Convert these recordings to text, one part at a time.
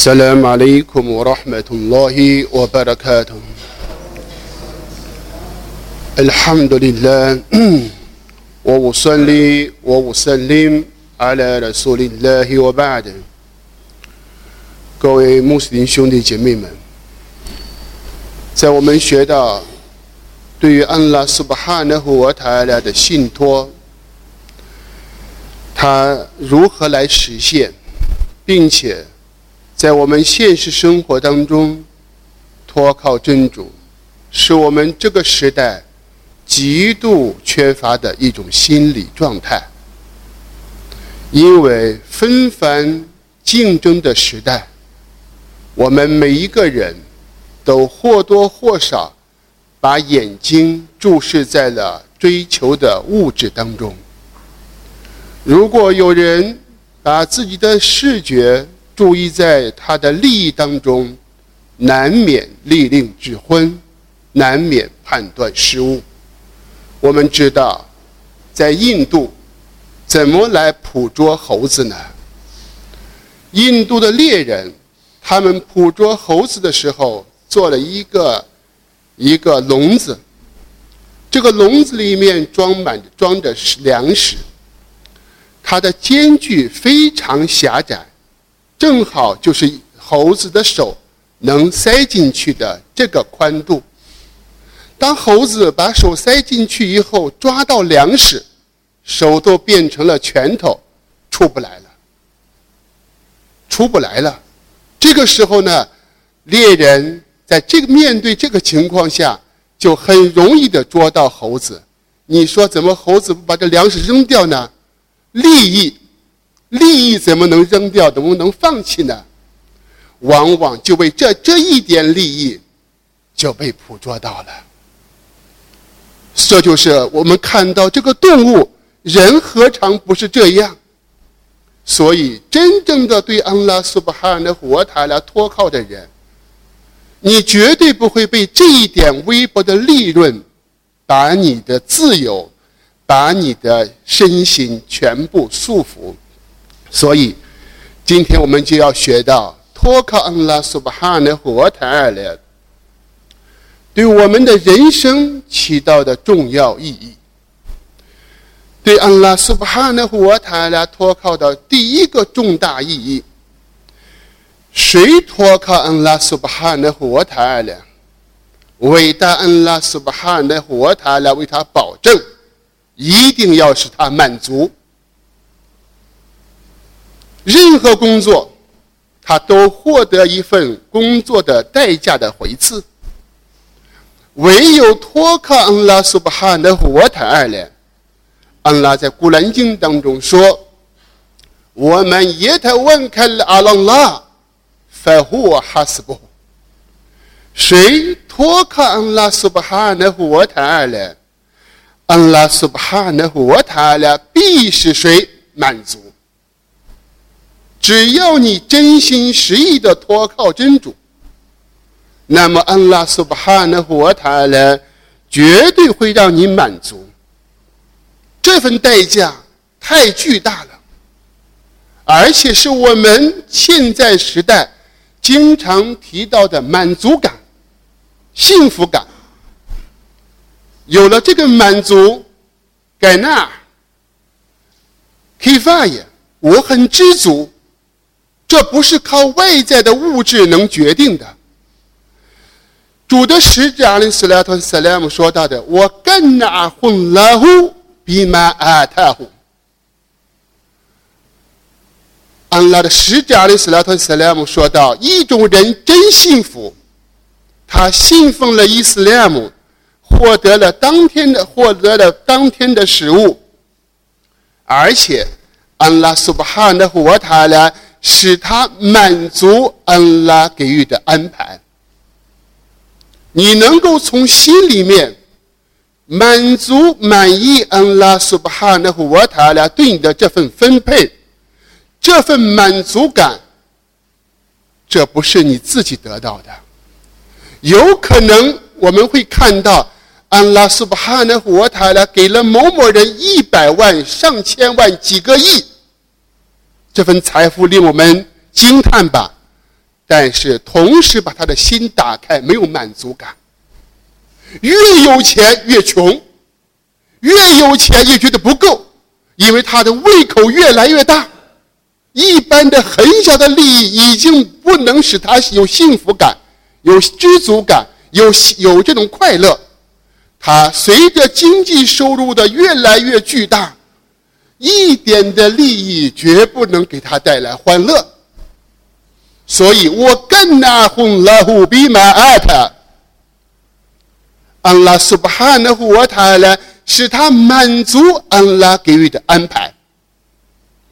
السلام عليكم ورحمة الله وبركاته الحمد لله وأصلي وأسلم على رسول الله وبعد 各位穆斯林兄弟姐妹们，在我们学到对于安拉苏巴哈纳胡瓦塔拉的信托，他如何来实现，并且 在我们现实生活当中托靠真主，是我们这个时代极度缺乏的一种心理状态。因为纷繁竞争的时代，我们每一个人都或多或少把眼睛注视在了追求的物质当中。如果有人把自己的视觉，注意在他的利益当中，难免利令智昏，难免判断失误。我们知道，在印度，怎么来捕捉猴子呢？印度的猎人，他们捕捉猴子的时候，做了一个一个笼子，这个笼子里面装满装的是粮食，它的间距非常狭窄。正好就是猴子的手能塞进去的这个宽度。当猴子把手塞进去以后，抓到粮食，手都变成了拳头，出不来了，出不来了。这个时候呢，猎人在这个面对这个情况下，就很容易的捉到猴子。你说怎么猴子不把这粮食扔掉呢？利益。利益怎么能扔掉？怎么能放弃呢？往往就为这这一点利益，就被捕捉到了。这就是我们看到这个动物，人何尝不是这样？所以，真正的对安拉苏巴哈的活塔来托靠的人，你绝对不会被这一点微薄的利润，把你的自由，把你的身心全部束缚。所以，今天我们就要学到托靠安拉苏巴哈的活塔尔勒对我们的人生起到的重要意义。对安拉苏巴哈的活塔尔勒托靠的第一个重大意义，谁托靠安拉苏巴哈的活塔尔勒，伟大安拉苏巴哈的活塔尔勒为他保证，一定要使他满足。任何工作，他都获得一份工作的代价的回赐。唯有托靠安拉苏巴哈的活塔尔勒，安拉在古兰经当中说：“我们也在问开了阿拉拉，发呼哈斯布。谁托靠安拉苏巴哈的活塔尔勒，安拉苏巴哈的活塔尔勒必是谁满足。”只要你真心实意的托靠真主，那么安拉苏巴哈纳胡瓦塔勒绝对会让你满足。这份代价太巨大了，而且是我们现在时代经常提到的满足感、幸福感。有了这个满足，盖纳、k i f a y 我很知足。这不是靠外在的物质能决定的。主的使者阿里斯拉特斯拉姆说到的：“我更拿混拉呼比玛阿塔呼。”安拉的使者阿里斯拉特斯拉姆说道：“一种人真幸福，他信奉了伊斯兰姆，获得了当天的获得了当天的食物，而且安拉苏巴哈的活他呢。”使他满足安拉给予的安排，你能够从心里面满足满意安拉苏巴哈纳胡瓦塔拉对你的这份分配，这份满足感，这不是你自己得到的，有可能我们会看到安拉苏巴哈纳胡瓦塔拉给了某某人一百万、上千万、几个亿。这份财富令我们惊叹吧，但是同时把他的心打开，没有满足感。越有钱越穷，越有钱越觉得不够，因为他的胃口越来越大。一般的很小的利益已经不能使他有幸福感、有知足感、有有这种快乐。他随着经济收入的越来越巨大，一点的利益绝不能给他带来欢乐。所以我更拿红拉胡比马阿他，安拉苏巴哈纳胡瓦塔呢，使他满足安拉给予的安排。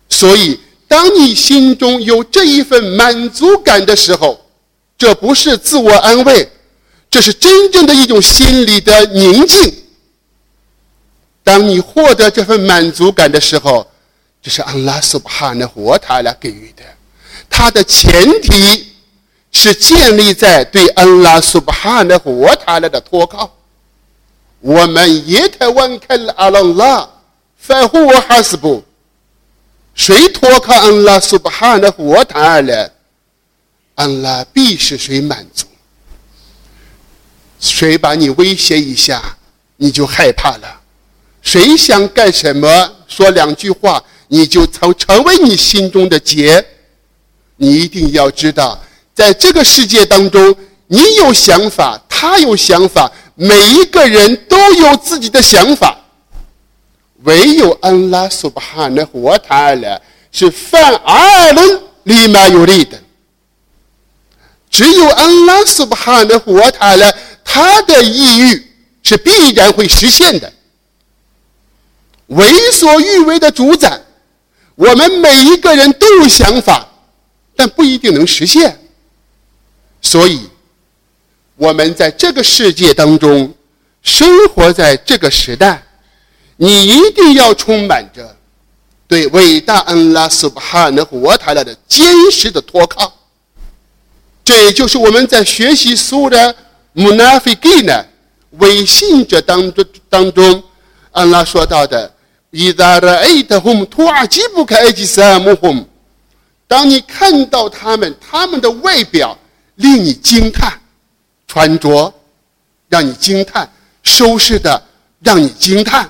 所以，当你心中有这一份满足感的时候，这不是自我安慰，这是真正的一种心理的宁静。当你获得这份满足感的时候，这是安拉苏巴哈纳胡瓦塔来给予的。它的前提是建立在对安拉苏巴哈的和他的托靠。我们也太忘开了阿拉，反乎我还是不？谁托靠安拉苏巴哈的和他了？安拉必使谁满足？谁把你威胁一下，你就害怕了？谁想干什么，说两句话，你就成成为你心中的结？你一定要知道，在这个世界当中，你有想法，他有想法，每一个人都有自己的想法。唯有安拉苏巴哈的活塔了，是犯阿伦立马有利的。只有安拉苏巴哈的活塔了，他的意欲是必然会实现的。为所欲为的主宰，我们每一个人都有想法。但不一定能实现，所以，我们在这个世界当中生活在这个时代，你一定要充满着对伟大安拉苏巴哈的活塔拉的坚实的托靠。这也就是我们在学习苏的穆纳菲给呢伪信者当中当中，安拉说到的：“伊达拉艾特洪图阿吉布开埃吉萨姆洪。”当你看到他们，他们的外表令你惊叹，穿着让你惊叹，收拾的让你惊叹。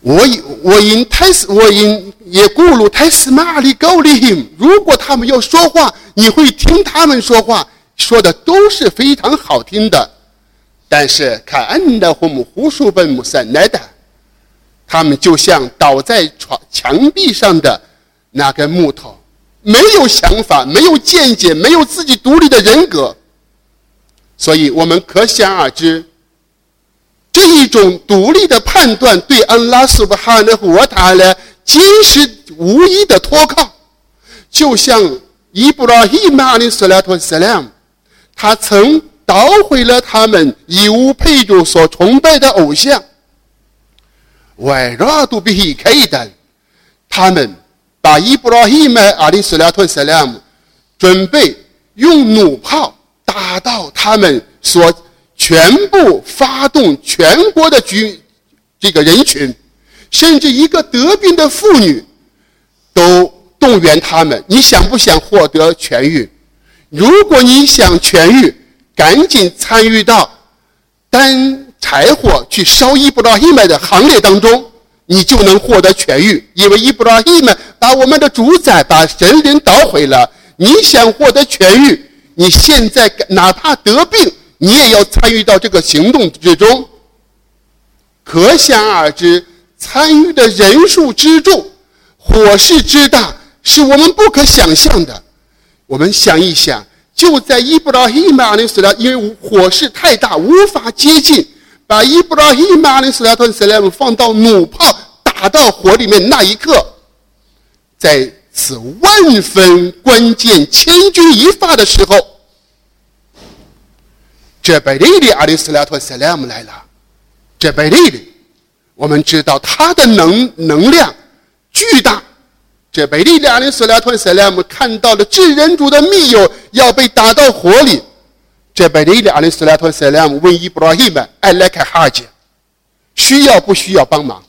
我我因泰斯我因也咕噜泰斯玛里高里如果他们要说话，你会听他们说话，说的都是非常好听的。但是看安的和姆胡书本姆三奈的。他们就像倒在床墙壁上的那根木头，没有想法，没有见解，没有自己独立的人格。所以我们可想而知，这一种独立的判断对安拉苏布哈的活塔呢，坚实无疑的托靠，就像伊布拉希马的斯拉托斯拉他曾捣毁了他们以无配主所崇拜的偶像。外绕都比开的，他们把伊布拉希麦阿里斯拉吞斯拉姆准备用弩炮打到他们所全部发动全国的军这个人群，甚至一个得病的妇女都动员他们。你想不想获得痊愈？如果你想痊愈，赶紧参与到担。柴火去烧伊布拉希麦的行列当中，你就能获得痊愈，因为伊布拉希麦把我们的主宰、把神灵捣毁了。你想获得痊愈，你现在哪怕得病，你也要参与到这个行动之中。可想而知，参与的人数之众，火势之大，是我们不可想象的。我们想一想，就在伊布拉希曼的死了，因为火势太大，无法接近。把伊布拉希马的斯拉特斯莱姆放到弩炮打到火里面那一刻，在此万分关键、千钧一发的时候，这贝利的阿里斯拉特斯莱姆来了。这贝利的，我们知道他的能能量巨大。这贝利的阿里斯拉特斯莱姆看到了智人主的密友要被打到火里。这贝利的阿里斯拉托塞莱姆问伊布拉希曼：“艾莱克哈杰，需要不需要帮忙？”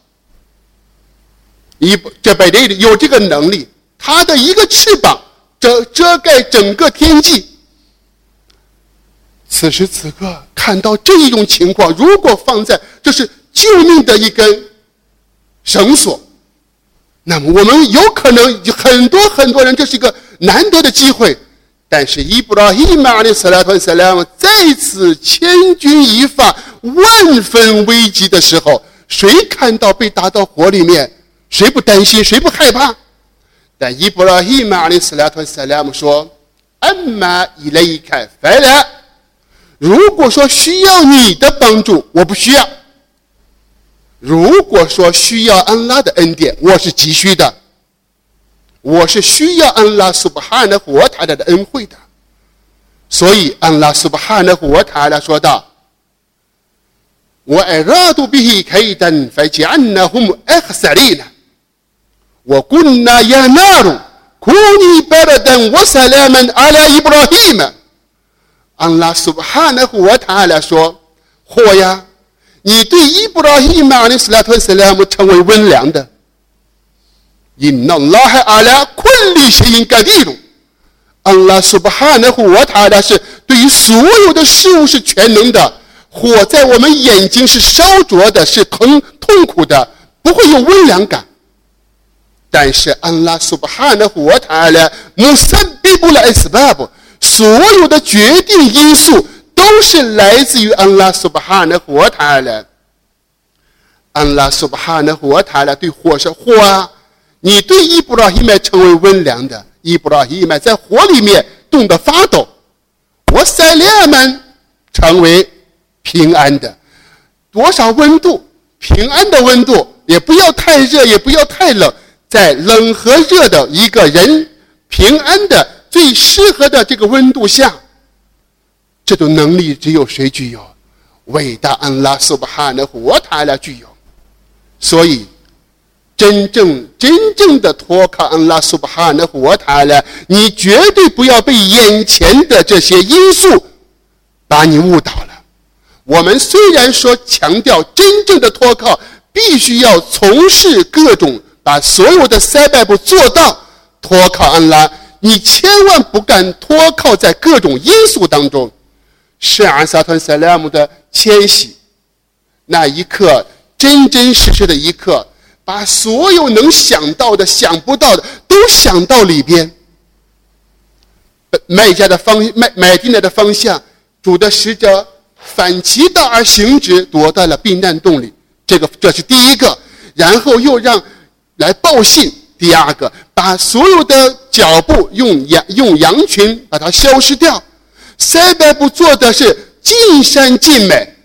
伊这贝利的有这个能力，他的一个翅膀遮遮盖整个天际。此时此刻看到这一种情况，如果放在这是救命的一根绳索，那么我们有可能很多很多人，这是一个难得的机会。但是伊布拉希玛的斯拉特斯拉姆再次千钧一发、万分危急的时候，谁看到被打到火里面，谁不担心，谁不害怕？但伊布拉希玛的斯拉特斯拉姆说：“安玛伊雷开反了。如果说需要你的帮助，我不需要；如果说需要安拉的恩典，我是急需的。”我是需要安拉苏巴哈的活塔的恩惠的，所以安拉苏巴哈的活塔来说道：“我爱拉杜比希开登，非吉安那胡姆艾克萨利呢？我滚那亚纳鲁，库尼巴勒登，我萨拉门阿拉伊布拉希姆。安拉苏巴哈的活塔来说：火呀，你对伊布拉希姆阿里斯拉特斯莱姆成为温良的。”因那拉海阿拉困里是应该地路，安拉苏巴哈的火塔的是对于所有的事物是全能的，火在我们眼睛是烧灼的，是疼痛苦的，不会有温凉感。但是安拉苏巴哈的火塔的穆萨比布莱斯巴布，所有的决定因素都是来自于安拉苏巴哈的火塔的。安拉苏巴哈的火塔的对火是火啊。你对伊布拉希麦成为温良的，伊布拉希麦在火里面冻得发抖，我塞利亚们成为平安的，多少温度？平安的温度，也不要太热，也不要太冷，在冷和热的一个人平安的最适合的这个温度下，这种能力只有谁具有？伟大安拉苏巴哈的活塔来具有，所以。真正真正的托靠安拉苏巴哈的活塔了，你绝对不要被眼前的这些因素把你误导了。我们虽然说强调真正的托靠，必须要从事各种把所有的塞拜布做到托靠安拉，你千万不敢托靠在各种因素当中。是阿萨团塞拉姆的迁徙那一刻，真真实实的一刻。把所有能想到的、想不到的都想到里边。卖家的方卖买进来的方向，主的使者反其道而行之，躲在了避难洞里。这个这是第一个，然后又让来报信。第二个，把所有的脚步用羊用羊群把它消失掉。塞拜布做的是尽善尽美，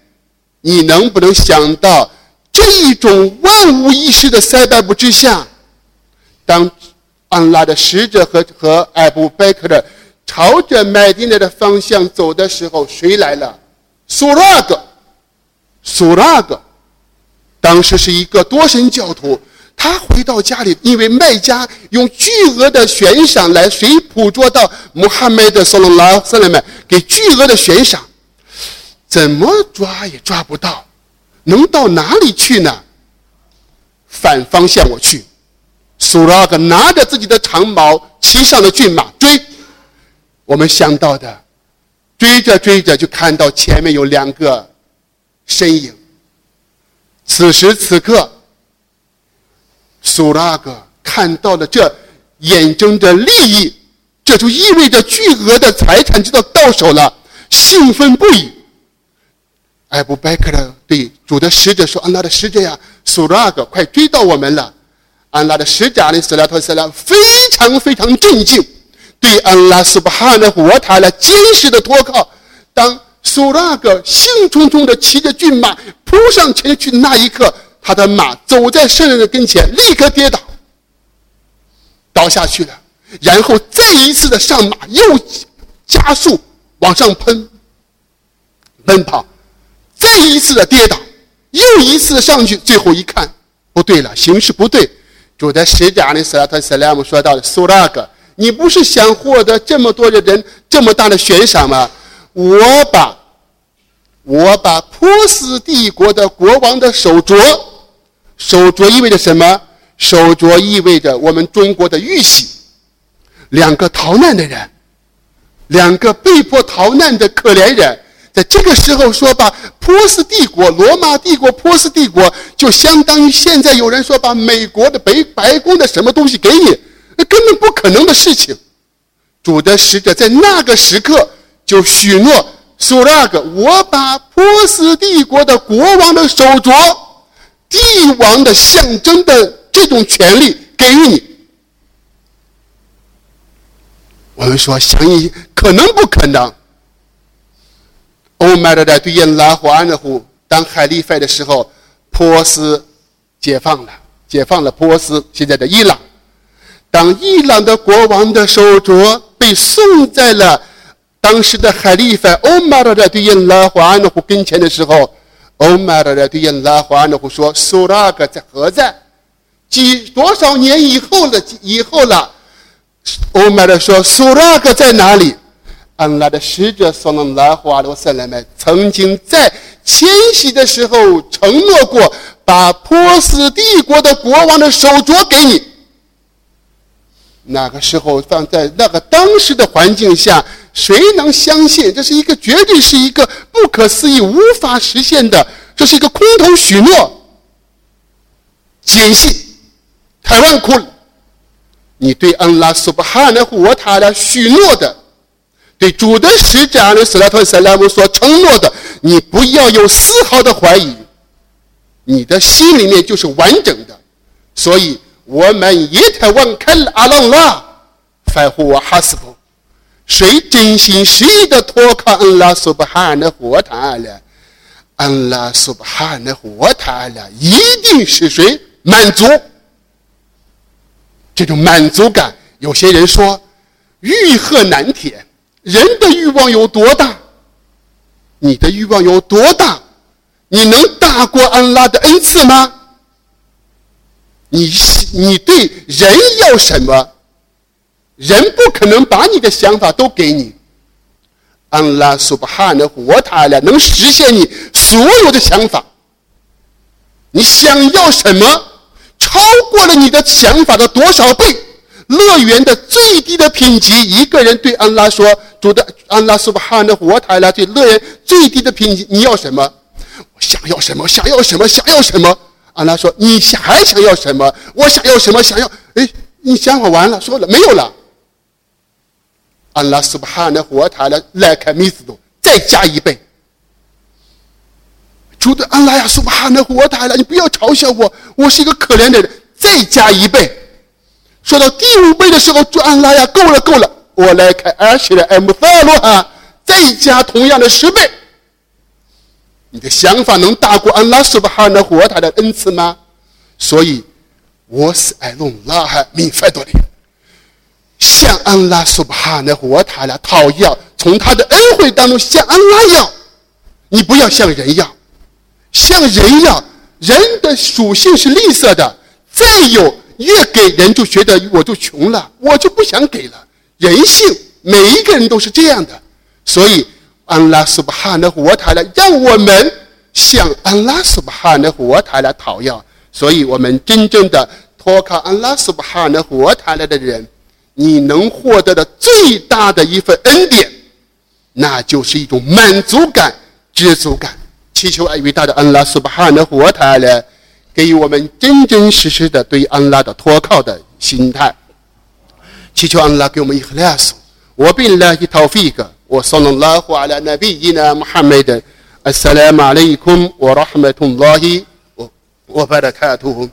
你能不能想到？这一种万无一失的塞拜布之下，当安拉的使者和和艾布贝克的朝着麦地那的方向走的时候，谁来了？苏拉格，苏拉格，当时是一个多神教徒。他回到家里，因为卖家用巨额的悬赏来谁捕捉到穆罕默德·索隆拉斯勒们给巨额的悬赏，怎么抓也抓不到。能到哪里去呢？反方向我去。苏拉格拿着自己的长矛，骑上了骏马追。我们想到的，追着追着就看到前面有两个身影。此时此刻，苏拉格看到了这眼睁着利益，这就意味着巨额的财产就要到手了，兴奋不已。艾布拜克的对主的使者说：“安拉的使者呀，苏拉格快追到我们了。”安拉的使者呢，斯拉托斯拉非常非常震惊，对安拉苏巴哈的活塔了坚实的托靠。当苏拉格兴冲冲的骑着骏马扑上前去那一刻，他的马走在圣人的跟前，立刻跌倒，倒下去了。然后再一次的上马，又加速往上喷，奔跑。再一次的跌倒，又一次的上去，最后一看，不对了，形势不对。主的使者阿里斯拉特·塞拉姆说到了：“苏拉格，你不是想获得这么多的人，这么大的悬赏吗？我把，我把波斯帝国的国王的手镯，手镯意味着什么？手镯意味着我们中国的玉玺。两个逃难的人，两个被迫逃难的可怜人，在这个时候说把波斯帝国、罗马帝国、波斯帝国，就相当于现在有人说把美国的北白宫的什么东西给你，那根本不可能的事情。主的使者在那个时刻就许诺苏拉格：“我把波斯帝国的国王的手镯，帝王的象征的这种权利给予你。”我们说，相信可能不可能？欧麦的对应拉胡安的胡当海利费的时候，波斯解放了，解放了波斯，现在的伊朗。当伊朗的国王的手镯被送在了当时的海利费欧麦的对应拉胡安的胡跟前的时候，欧麦的对应拉胡安的胡说：“苏拉克在何在？几多少年以后了？以后了？”欧麦的说：“苏拉克在哪里？”安拉的使者说：“了拉华罗塞莱麦曾经在迁徙的时候承诺过，把波斯帝国的国王的手镯给你。”那个时候放在那个当时的环境下，谁能相信这是一个绝对是一个不可思议、无法实现的？这是一个空头许诺，坚信太万苦了。你对安拉苏巴哈的活塔的许诺的，对主的使者阿里斯拉特塞拉姆所承诺的，你不要有丝毫的怀疑，你的心里面就是完整的，所以。我们也台湾开了阿朗拉，反乎我哈斯布。谁真心实意的托靠安拉苏巴哈的活塔了，安拉苏巴哈的活塔了，一定是谁满足。这种满足感，有些人说欲壑难填，人的欲望有多大？你的欲望有多大？你能大过安拉的恩赐吗？你你对人要什么？人不可能把你的想法都给你。安拉苏巴哈的活塔了，能实现你所有的想法。你想要什么？超过了你的想法的多少倍？乐园的最低的品级，一个人对安拉说：“主的安拉苏巴哈的活塔了，对乐园最低的品级，你要什么？我想要什么？想要什么？想要什么？”安拉说：“你想还想要什么？我想要什么？想要……哎，你想法完了，说了没有了？”安拉苏巴哈的活塔了，来开米斯多，再加一倍。主的安拉呀，苏巴哈的活塔了，你不要嘲笑我，我是一个可怜的人，再加一倍。说到第五倍的时候，主安拉呀，够了够了，我来开阿西的 M 萨罗哈，再加同样的十倍。你的想法能大过安拉苏巴哈的活塔的恩赐吗？所以，我是爱隆拉哈米费多的，向安拉苏巴哈的活塔来讨要，从他的恩惠当中向安拉要。你不要向人要，向人要，人的属性是吝啬的。再有，越给人就觉得我就穷了，我就不想给了。人性，每一个人都是这样的，所以。安拉苏巴哈的活塔来，让我们向安拉苏巴哈的活塔来讨要。所以，我们真正的托靠安拉苏巴哈的活塔来的人，你能获得的最大的一份恩典，那就是一种满足感、知足感。祈求伟大的安拉苏巴哈的活塔来，给予我们真真实实的对安拉的托靠的心态。祈求安拉给我们一个拉索，我并来一套费格。وصلى الله على نبينا محمد السلام عليكم ورحمة الله وبركاته